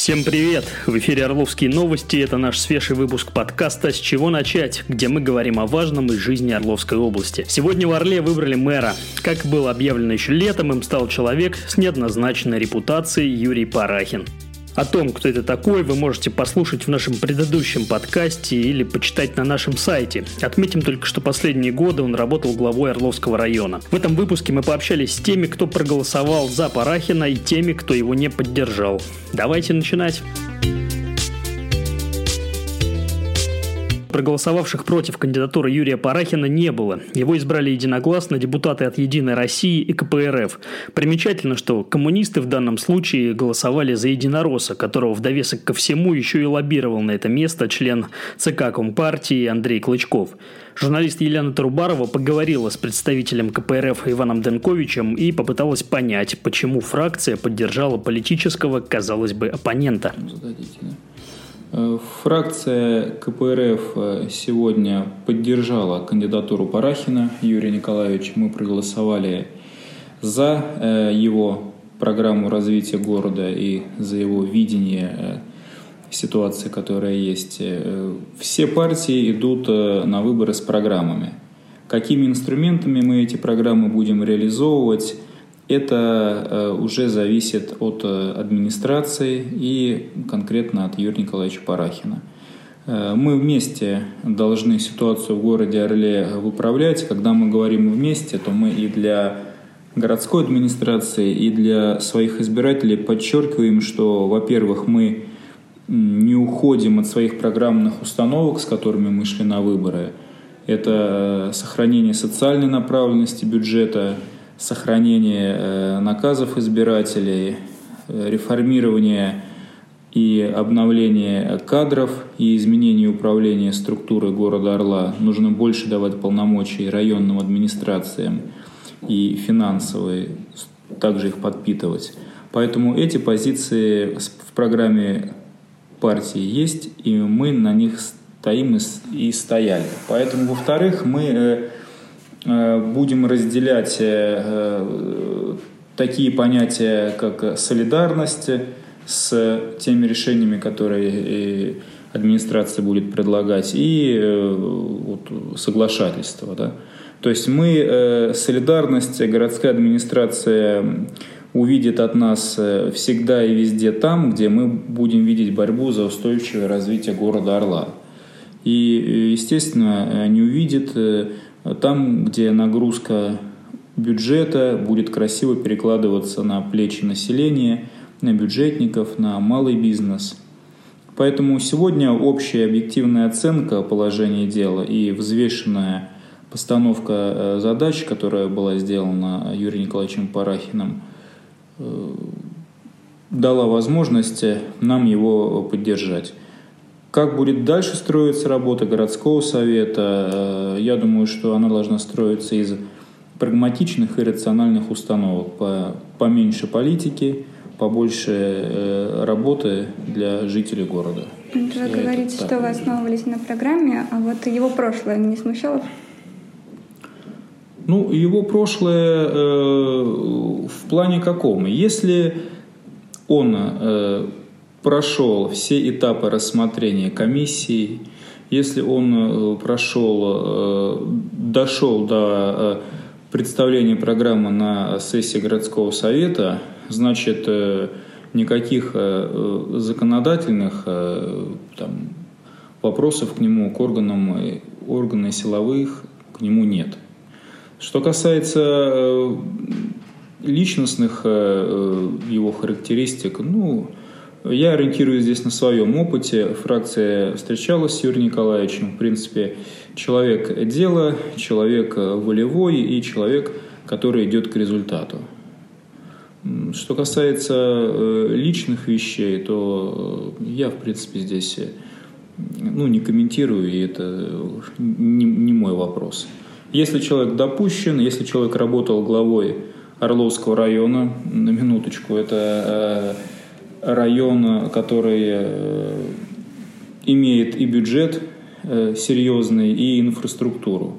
Всем привет! В эфире Орловские новости. Это наш свежий выпуск подкаста «С чего начать?», где мы говорим о важном из жизни Орловской области. Сегодня в Орле выбрали мэра. Как было объявлено еще летом, им стал человек с неоднозначной репутацией Юрий Парахин. О том, кто это такой, вы можете послушать в нашем предыдущем подкасте или почитать на нашем сайте. Отметим только, что последние годы он работал главой Орловского района. В этом выпуске мы пообщались с теми, кто проголосовал за Парахина и теми, кто его не поддержал. Давайте начинать. Проголосовавших против кандидатуры Юрия Парахина не было. Его избрали единогласно депутаты от «Единой России» и КПРФ. Примечательно, что коммунисты в данном случае голосовали за единоросса, которого в довесок ко всему еще и лоббировал на это место член ЦК Компартии Андрей Клычков. Журналист Елена Трубарова поговорила с представителем КПРФ Иваном Денковичем и попыталась понять, почему фракция поддержала политического, казалось бы, оппонента. Зададите, да? Э, фракция КПРФ э, сегодня поддержала кандидатуру Парахина Юрия Николаевича. Мы проголосовали за э, его программу развития города и за его видение ситуации, которая есть. Все партии идут на выборы с программами. Какими инструментами мы эти программы будем реализовывать – это э, уже зависит от э, администрации и конкретно от Юрия Николаевича Парахина. Э, мы вместе должны ситуацию в городе Орле выправлять. Когда мы говорим вместе, то мы и для городской администрации, и для своих избирателей подчеркиваем, что, во-первых, мы не уходим от своих программных установок, с которыми мы шли на выборы. Это сохранение социальной направленности бюджета, сохранение э, наказов избирателей, э, реформирование и обновление кадров и изменение управления структурой города Орла. Нужно больше давать полномочий районным администрациям и финансовые, также их подпитывать. Поэтому эти позиции в программе партии есть, и мы на них стоим и стояли. Поэтому, во-вторых, мы Э, будем разделять э, э, такие понятия, как солидарность с теми решениями, которые администрация будет предлагать, и соглашательство. Да? То есть мы, солидарность, городская администрация увидит от нас всегда и везде там, где мы будем видеть борьбу за устойчивое развитие города Орла. И, естественно, не увидит там, где нагрузка бюджета будет красиво перекладываться на плечи населения, на бюджетников, на малый бизнес. Поэтому сегодня общая объективная оценка положения дела и взвешенная постановка э, задач, которая была сделана Юрием Николаевичем Парахиным, э, дала возможность нам его поддержать. Как будет дальше строиться работа городского совета? Э, я думаю, что она должна строиться из прагматичных и рациональных установок. По, поменьше политики, побольше э, работы для жителей города. Вы Я говорите, что вы основывались на программе, а вот его прошлое не смущало? Ну, его прошлое э, в плане каком? Если он э, прошел все этапы рассмотрения комиссии, если он э, прошел, э, дошел до э, представления программы на сессии городского совета, значит, никаких законодательных там, вопросов к нему, к органам, органам силовых к нему нет. Что касается личностных его характеристик, ну, я ориентируюсь здесь на своем опыте. Фракция встречалась с Юрием Николаевичем. В принципе, человек дела, человек волевой и человек, который идет к результату. Что касается э, личных вещей, то э, я, в принципе, здесь э, ну, не комментирую, и это не, не мой вопрос. Если человек допущен, если человек работал главой Орловского района, на минуточку, это район, который э, имеет и бюджет э, серьезный, и инфраструктуру.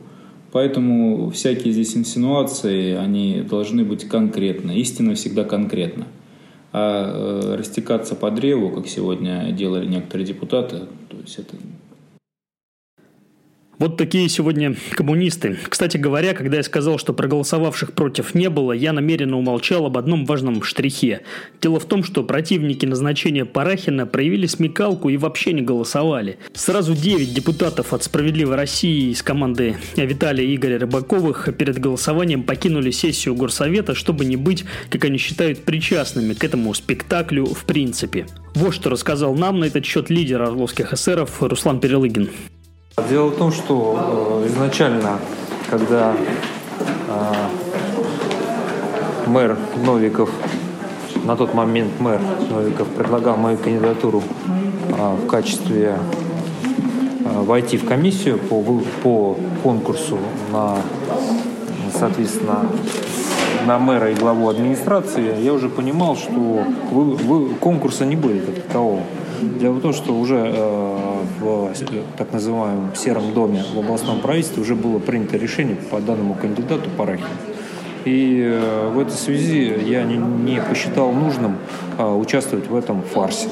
Поэтому всякие здесь инсинуации, они должны быть конкретны. Истина всегда конкретна. А растекаться по древу, как сегодня делали некоторые депутаты, то есть это вот такие сегодня коммунисты. Кстати говоря, когда я сказал, что проголосовавших против не было, я намеренно умолчал об одном важном штрихе. Дело в том, что противники назначения Парахина проявили смекалку и вообще не голосовали. Сразу 9 депутатов от «Справедливой России» из команды Виталия и Игоря Рыбаковых перед голосованием покинули сессию Горсовета, чтобы не быть, как они считают, причастными к этому спектаклю в принципе. Вот что рассказал нам на этот счет лидер орловских эсеров Руслан Перелыгин. Дело в том, что э, изначально, когда э, мэр Новиков, на тот момент мэр Новиков предлагал мою кандидатуру э, в качестве войти в комиссию по, по конкурсу на, соответственно, на мэра и главу администрации, я уже понимал, что вы, вы, конкурса не будет как такового. Дело в том, что уже э, в так называемом сером доме в областном правительстве уже было принято решение по данному кандидату Парахину. И э, в этой связи я не, посчитал нужным а, участвовать в этом фарсе.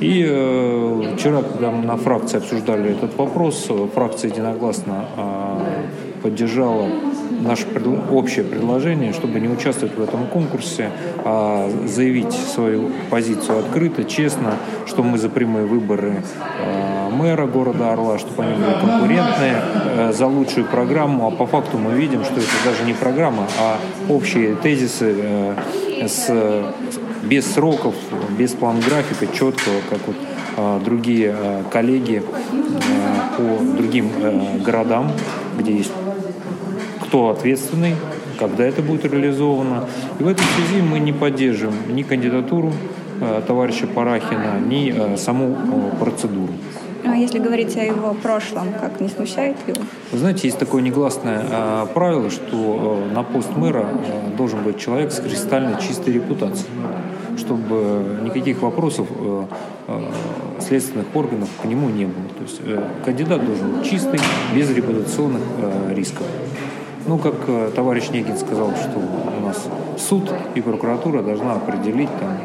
И э, вчера, когда мы на фракции обсуждали этот вопрос, фракция единогласно поддержала наше общее предложение, чтобы не участвовать в этом конкурсе, а заявить свою позицию открыто, честно, что мы за прямые выборы э, мэра города Орла, чтобы они были конкурентные, э, за лучшую программу, а по факту мы видим, что это даже не программа, а общие тезисы э, с, без сроков, без план графика, четкого, как вот другие коллеги по другим городам, где есть кто ответственный, когда это будет реализовано. И в этой связи мы не поддерживаем ни кандидатуру э, товарища Парахина, ни э, саму э, процедуру. А если говорить о его прошлом, как не смущает его? Вы знаете, есть такое негласное э, правило, что э, на пост мэра э, должен быть человек с кристально чистой репутацией, чтобы никаких вопросов э, э, следственных органов к нему не было. То есть э, кандидат должен быть чистый, без репутационных э, рисков. Ну, как э, товарищ Негин сказал, что у нас суд и прокуратура должна определить, там,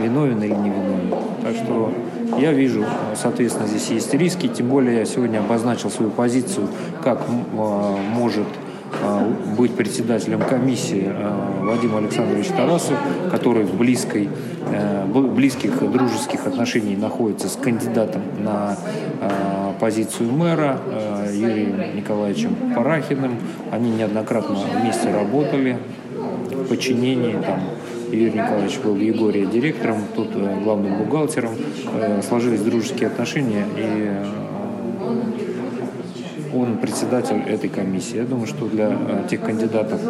виновен или не. Так что я вижу, соответственно, здесь есть риски, тем более я сегодня обозначил свою позицию, как э, может э, быть председателем комиссии Вадим Александрович Тарасов, который в близкой, близких дружеских отношениях находится с кандидатом на позицию мэра Юрием Николаевичем Парахиным. Они неоднократно вместе работали в подчинении. Там, Юрий Николаевич был в Егоре директором, тут э, главным бухгалтером. Э, сложились дружеские отношения, и э, он председатель этой комиссии. Я думаю, что для э, тех кандидатов,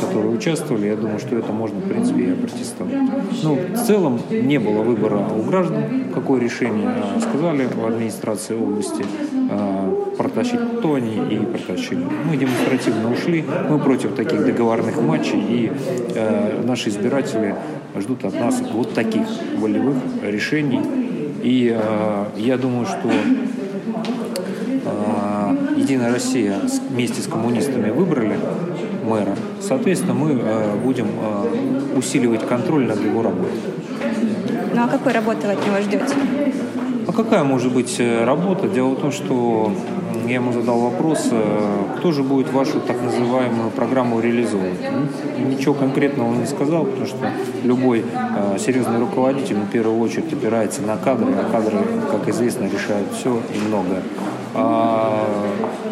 которые участвовали, я думаю, что это можно, в принципе, и опротестовать. Ну, в целом не было выбора у граждан, какое решение э, сказали в администрации области э, протащить, то они и протащили. Мы демонстративно ушли, мы против таких договорных матчей, и наши избиратели ждут от нас вот таких волевых решений. И э, я думаю, что Единая Россия вместе с коммунистами выбрали мэра, соответственно, мы э, будем э, усиливать контроль над его работой. Ну а какой работы вы от него ждете? А какая может быть э, работа? Дело в том, что я ему задал вопрос, кто же будет вашу так называемую программу реализовывать. Ничего конкретного он не сказал, потому что любой серьезный руководитель в первую очередь опирается на кадры, а кадры, как известно, решают все и многое. А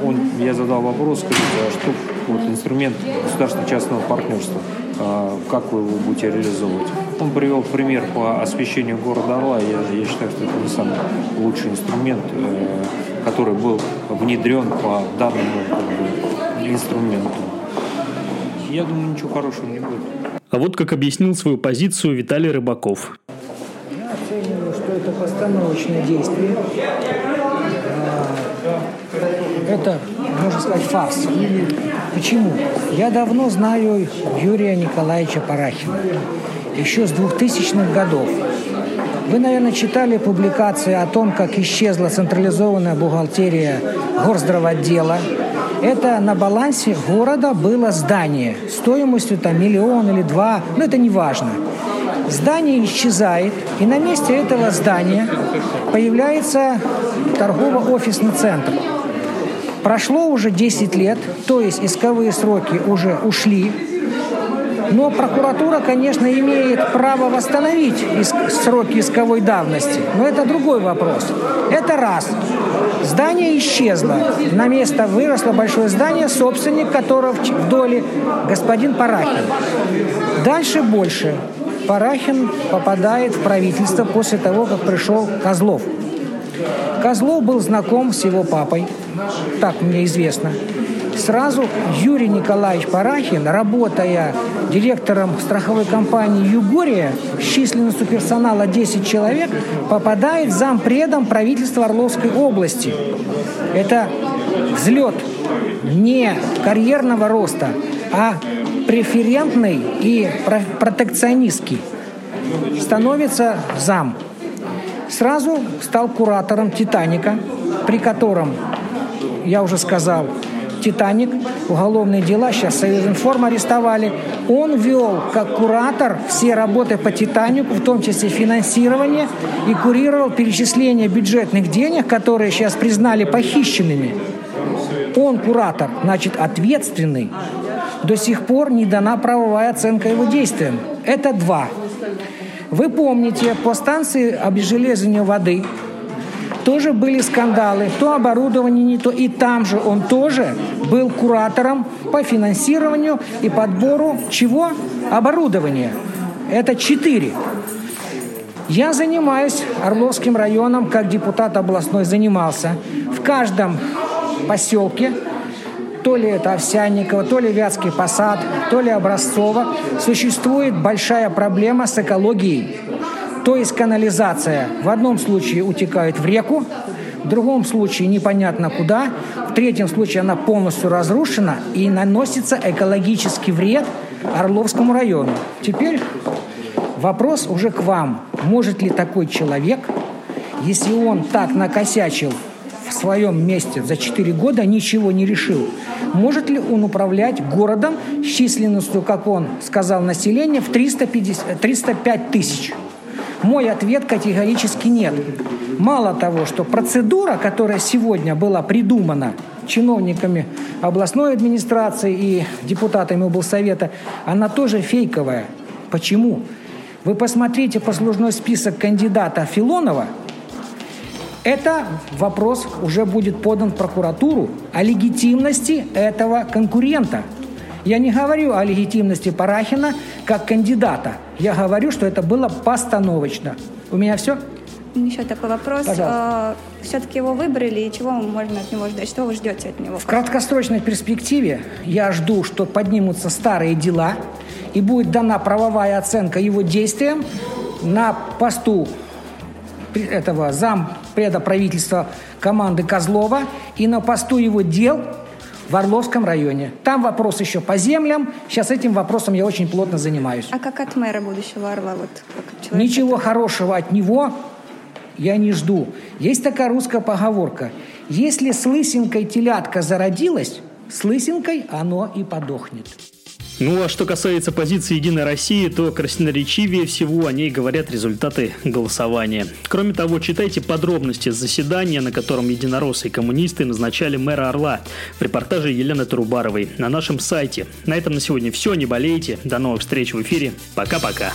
он, я задал вопрос, скажите, а что вот инструмент государственно-частного партнерства, а, как вы его будете реализовывать? Он привел пример по освещению города Орла. Я, я считаю, что это не самый лучший инструмент, э, который был внедрен по данному как бы, инструменту. Я думаю, ничего хорошего не будет. А вот как объяснил свою позицию Виталий Рыбаков. Я оцениваю, что это постановочное действие это, можно сказать, фарс. Почему? Я давно знаю Юрия Николаевича Парахина, еще с 2000-х годов. Вы, наверное, читали публикации о том, как исчезла централизованная бухгалтерия горздравотдела. Это на балансе города было здание стоимостью там миллион или два, но это не важно. Здание исчезает, и на месте этого здания появляется торгово-офисный центр. Прошло уже 10 лет, то есть исковые сроки уже ушли, но прокуратура, конечно, имеет право восстановить сроки исковой давности. Но это другой вопрос. Это раз. Здание исчезло. На место выросло большое здание, собственник которого в доле господин Парахин. Дальше больше. Парахин попадает в правительство после того, как пришел Козлов. Козлов был знаком с его папой, так мне известно. Сразу Юрий Николаевич Парахин, работая директором страховой компании «Югория» с численностью персонала 10 человек, попадает зампредом правительства Орловской области. Это взлет не карьерного роста, а преферентный и протекционистский. Становится зам. Сразу стал куратором «Титаника», при котором, я уже сказал, «Титаник», уголовные дела, сейчас Союзинформ арестовали. Он вел как куратор все работы по «Титанику», в том числе финансирование, и курировал перечисление бюджетных денег, которые сейчас признали похищенными. Он куратор, значит, ответственный. До сих пор не дана правовая оценка его действиям. Это два. Вы помните, по станции обезжелезывания воды тоже были скандалы, то оборудование не то, и там же он тоже был куратором по финансированию и подбору чего? Оборудования. Это четыре. Я занимаюсь Орловским районом, как депутат областной занимался. В каждом поселке, то ли это Овсянниково, то ли Вятский Посад, то ли Образцово, существует большая проблема с экологией. То есть канализация в одном случае утекает в реку, в другом случае непонятно куда, в третьем случае она полностью разрушена и наносится экологический вред Орловскому району. Теперь вопрос уже к вам. Может ли такой человек, если он так накосячил в своем месте за 4 года, ничего не решил, может ли он управлять городом с численностью, как он сказал, населения в 350, 305 тысяч? Мой ответ категорически нет. Мало того, что процедура, которая сегодня была придумана чиновниками областной администрации и депутатами облсовета, она тоже фейковая. Почему? Вы посмотрите послужной список кандидата Филонова, это вопрос уже будет подан в прокуратуру о легитимности этого конкурента – я не говорю о легитимности Парахина как кандидата. Я говорю, что это было постановочно. У меня все? Еще такой вопрос. Пожалуйста. Все-таки его выбрали, и чего можно от него ждать? Что вы ждете от него? В краткосрочной перспективе я жду, что поднимутся старые дела, и будет дана правовая оценка его действиям на посту этого зам правительства команды Козлова и на посту его дел в Орловском районе. Там вопрос еще по землям. Сейчас этим вопросом я очень плотно занимаюсь. А как от мэра будущего Орла? Вот, как человек, Ничего который... хорошего от него я не жду. Есть такая русская поговорка. Если с лысинкой телятка зародилась, с лысинкой оно и подохнет. Ну а что касается позиции «Единой России», то красноречивее всего о ней говорят результаты голосования. Кроме того, читайте подробности заседания, на котором единороссы и коммунисты назначали мэра Орла в репортаже Елены Трубаровой на нашем сайте. На этом на сегодня все, не болейте. До новых встреч в эфире. Пока-пока.